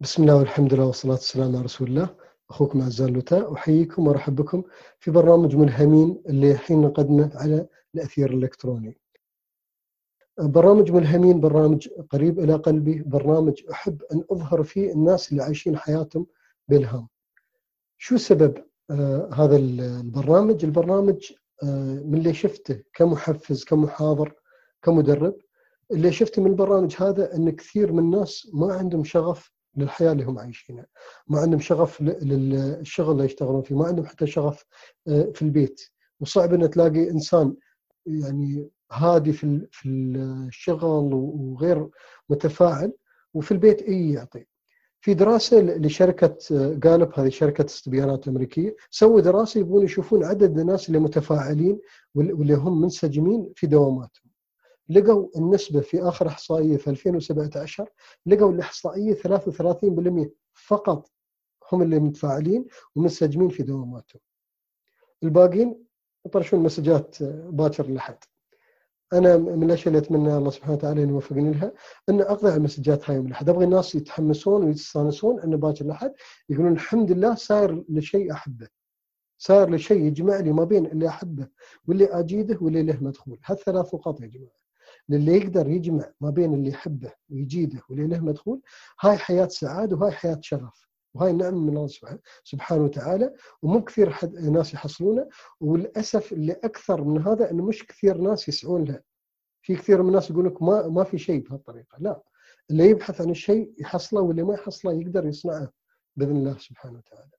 بسم الله والحمد لله والصلاة والسلام على رسول الله. أخوكم عزان لوتا أحييكم وأرحب بكم في برنامج ملهمين اللي الحين نقدمه على الأثير الإلكتروني. برنامج ملهمين برنامج قريب إلى قلبي برنامج أحب أن أظهر فيه الناس اللي عايشين حياتهم بإلهام شو سبب آه هذا البرنامج؟ البرنامج آه من اللي شفته كمحفز كمحاضر كمدرب اللي شفته من البرنامج هذا أن كثير من الناس ما عندهم شغف للحياة اللي هم عايشينها. ما عندهم شغف للشغل اللي يشتغلون فيه ما عندهم حتى شغف آه، في البيت. وصعب ان تلاقي إنسان يعني هادي في في الشغل وغير متفاعل وفي البيت أي يعطي. في دراسة لشركة جالب آه، هذه شركة استبيانات أمريكية سووا دراسة يبغون يشوفون عدد الناس اللي متفاعلين واللي هم منسجمين في دواماتهم. لقوا النسبة في آخر إحصائية في 2017 لقوا الإحصائية 33% فقط هم اللي متفاعلين ومنسجمين في دواماتهم. الباقيين يطرشون مسجات باكر لحد أنا من الأشياء اللي أتمنى الله سبحانه وتعالى أن يوفقني لها أن اقضي على المسجات هاي يوم الأحد. أبغى الناس يتحمسون ويستانسون أن باكر الاحد يقولون الحمد لله صاير لشيء أحبه. صار لشيء يجمع لي ما بين اللي أحبه واللي أجيده واللي له مدخول. هالثلاث نقاط يا جماعة. للي يقدر يجمع ما بين اللي يحبه ويجيده واللي له مدخول هاي حياة سعادة وهاي حياة شرف وهاي نعمه من الله سبحانه وتعالى. ومو كثير حد ناس يحصلونه وللأسف اللي أكثر من هذا إنه مش كثير ناس يسعون له. في كثير من الناس يقول لك ما ما في شيء بهالطريقة. لا اللي يبحث عن الشيء يحصله واللي ما يحصله يقدر يصنعه بإذن الله سبحانه وتعالى.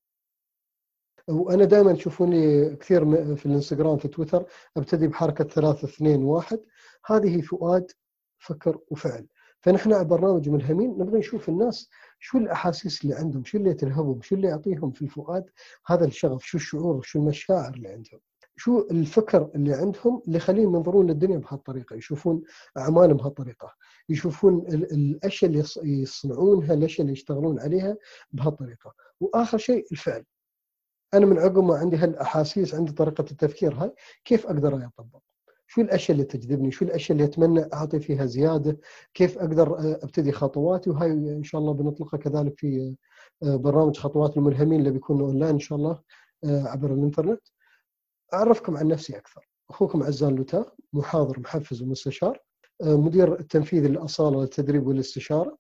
وأنا دائما تشوفوني كثير في الإنستغرام في تويتر أبتدي بحركة ثلاثة اثنين واحد. هذه فؤاد فكر وفعل. فنحن على برنامج ملهمين نبغى نشوف الناس شو الأحاسيس اللي عندهم شو اللي تلهبهم شو اللي يعطيهم في الفؤاد هذا الشغف شو الشعور شو المشاعر اللي عندهم. شو الفكر اللي عندهم اللي يخليهم ينظرون للدنيا بهالطريقة يشوفون أعمالهم بهالطريقة يشوفون الأشياء اللي يصنعونها الأشياء اللي يشتغلون عليها بهالطريقة. وآخر شيء الفعل. أنا من عقب ما عندي هالأحاسيس عندي طريقة التفكير هاي كيف أقدر أطبق؟ شو الأشياء اللي تجذبني؟ شو الأشياء اللي أتمنى أعطي فيها زيادة؟ كيف أقدر آه، أبتدي خطواتي؟ وهاي إن شاء الله بنطلقها كذلك في آه، برنامج خطوات الملهمين اللي بيكون أونلاين إن شاء الله آه، عبر الإنترنت. أعرفكم عن نفسي أكثر. أخوكم عزان لوتا محاضر محفز ومستشار مدير التنفيذي للأصالة والتدريب والاستشارة.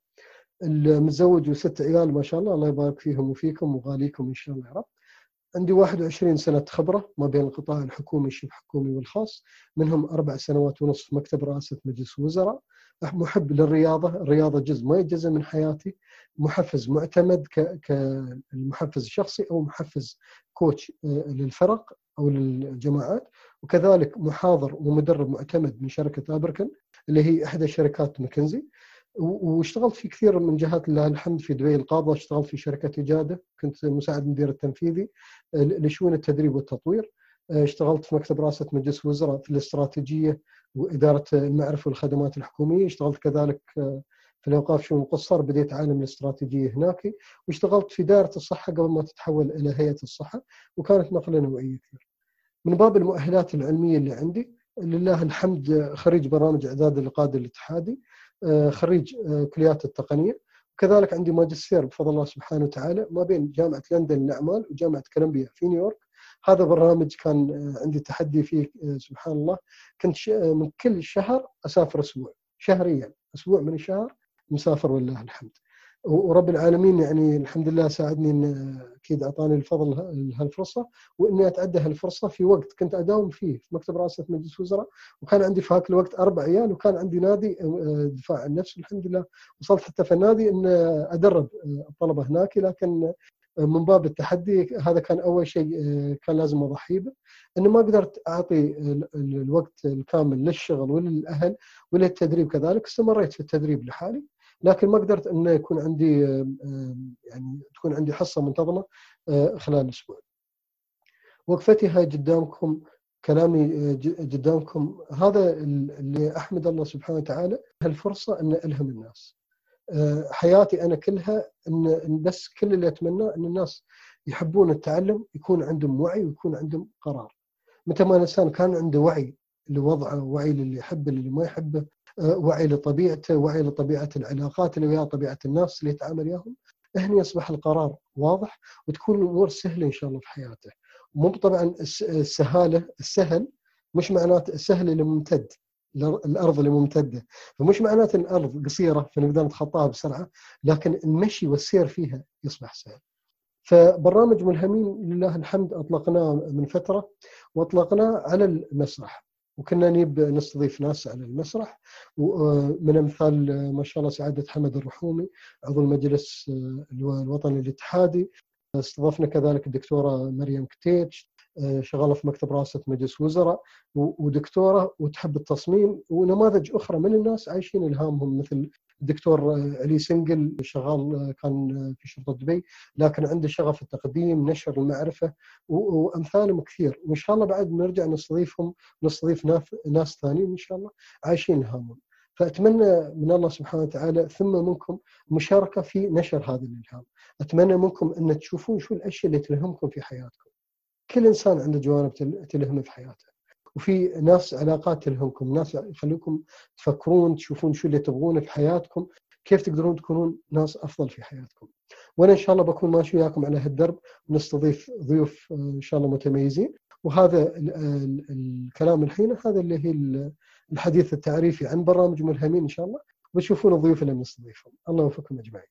المتزوج وست عيال ما شاء الله الله يبارك فيهم وفيكم وغاليكم إن شاء الله يا رب. عندي 21 سنة خبرة ما بين القطاع الحكومي الشبه حكومي والخاص. منهم أربع سنوات ونصف مكتب رئاسة مجلس الوزراء. محب للرياضة الرياضة جزء ما يتجزأ من حياتي. محفز معتمد كالمحفز الشخصي أو محفز كوتش آه، للفرق أو للجماعات. وكذلك محاضر ومدرب معتمد من شركة أبركن اللي هي إحدى شركات ماكنزي. واشتغلت في كثير من جهات لله الحمد في دبي القابضه اشتغلت في شركة اجاده كنت مساعد مدير التنفيذي آه، لشؤون التدريب والتطوير آه، اشتغلت في مكتب رئاسة مجلس الوزراء في الاستراتيجية وإدارة المعرفة والخدمات الحكومية اشتغلت كذلك آه، في الأوقاف شؤون القصر بديت عالم الاستراتيجية هناك واشتغلت في دائرة الصحة قبل ما تتحول إلى هيئة الصحة وكانت نقلة نوعية كثير. من باب المؤهلات العلمية اللي عندي لله الحمد خريج برامج إعداد القاده الاتحادي آه، خريج آه، كليات التقنية. وكذلك عندي ماجستير بفضل الله سبحانه وتعالى ما بين جامعة لندن للاعمال وجامعة كولومبيا في نيويورك. هذا برنامج كان آه، عندي تحدي فيه سبحان الله. كنت من كل شهر أسافر أسبوع شهريا أسبوع من الشهر مسافر ولله الحمد. ورب العالمين يعني الحمد لله ساعدني إن أكيد أعطاني الفضل هالفرصة وإني أتعدى هالفرصة في وقت كنت أداوم فيه في مكتب رئاسة مجلس الوزراء وكان عندي في هاك الوقت أربع عيال وكان عندي نادي آه، دفاع عن النفس الحمد لله. وصلت حتى في النادي إن أدرب آه، الطلبة هناك لكن آه، من باب التحدي هذا كان أول شيء كان لازم اضحي به انه ما قدرت أعطي الوقت الكامل للشغل وللأهل وللتدريب كذلك استمريت في التدريب لحالي. لكن ما قدرت إنه يكون عندي يعني تكون عندي حصة منتظمة آه، خلال أسبوع. هاي قدامكم كلامي آه، قدامكم هذا اللي أحمد الله سبحانه وتعالى هالفرصة ان ألهم الناس. آه، حياتي أنا كلها ان بس كل اللي اتمناه إن الناس يحبون التعلم يكون عندهم وعي ويكون عندهم قرار. متى ما الإنسان كان عنده وعي لوضعه وعي للي يحبه للي ما يحبه وعي لطبيعته وعي لطبيعة العلاقات اللي وياه طبيعة الناس اللي يتعامل وياهم هنا يصبح القرار واضح وتكون الأمور سهلة إن شاء الله في حياته. مو طبعا السهالة السهل مش معناته السهل اللي ممتد الأرض اللي ممتدة. فمش معناته الأرض قصيرة فنقدر نتخطاها بسرعة لكن المشي والسير فيها يصبح سهل. فبرنامج ملهمين لله الحمد أطلقناه من فترة وأطلقناه على المسرح. وكنا نجيب نستضيف ناس على المسرح. ومن أمثال ما شاء الله سعادة حمد الرحومي عضو المجلس الوطني الاتحادي. استضفنا كذلك الدكتورة مريم كتيتش شغالة في مكتب رئاسه مجلس وزراء. ودكتورة وتحب التصميم ونماذج أخرى من الناس عايشين إلهامهم مثل الدكتور علي سنجل شغال كان في شرطة دبي لكن عنده شغف التقديم نشر المعرفة وأمثالهم كثير. وإن شاء الله بعد نرجع نستضيفهم نستضيف ناس ثانيين إن شاء الله عايشين هامهم فأتمنى من الله سبحانه وتعالى ثم منكم مشاركة في نشر هذا الإلهام. أتمنى منكم أن تشوفون شو الأشياء اللي تلهمكم في حياتكم. كل إنسان عنده جوانب تلهمه في حياته. وفي ناس علاقات تلهمكم ناس يخليكم تفكرون تشوفون شو اللي تبغونه في حياتكم كيف تقدرون تكونون ناس أفضل في حياتكم. وأنا إن شاء الله بكون ماشي وياكم على هالدرب ونستضيف ضيوف إن شاء الله متميزين. وهذا الكلام الحين هذا اللي هي الحديث التعريفي عن برامج ملهمين إن شاء الله. وتشوفون الضيوف اللي بنستضيفهم. الله يوفقكم أجمعين.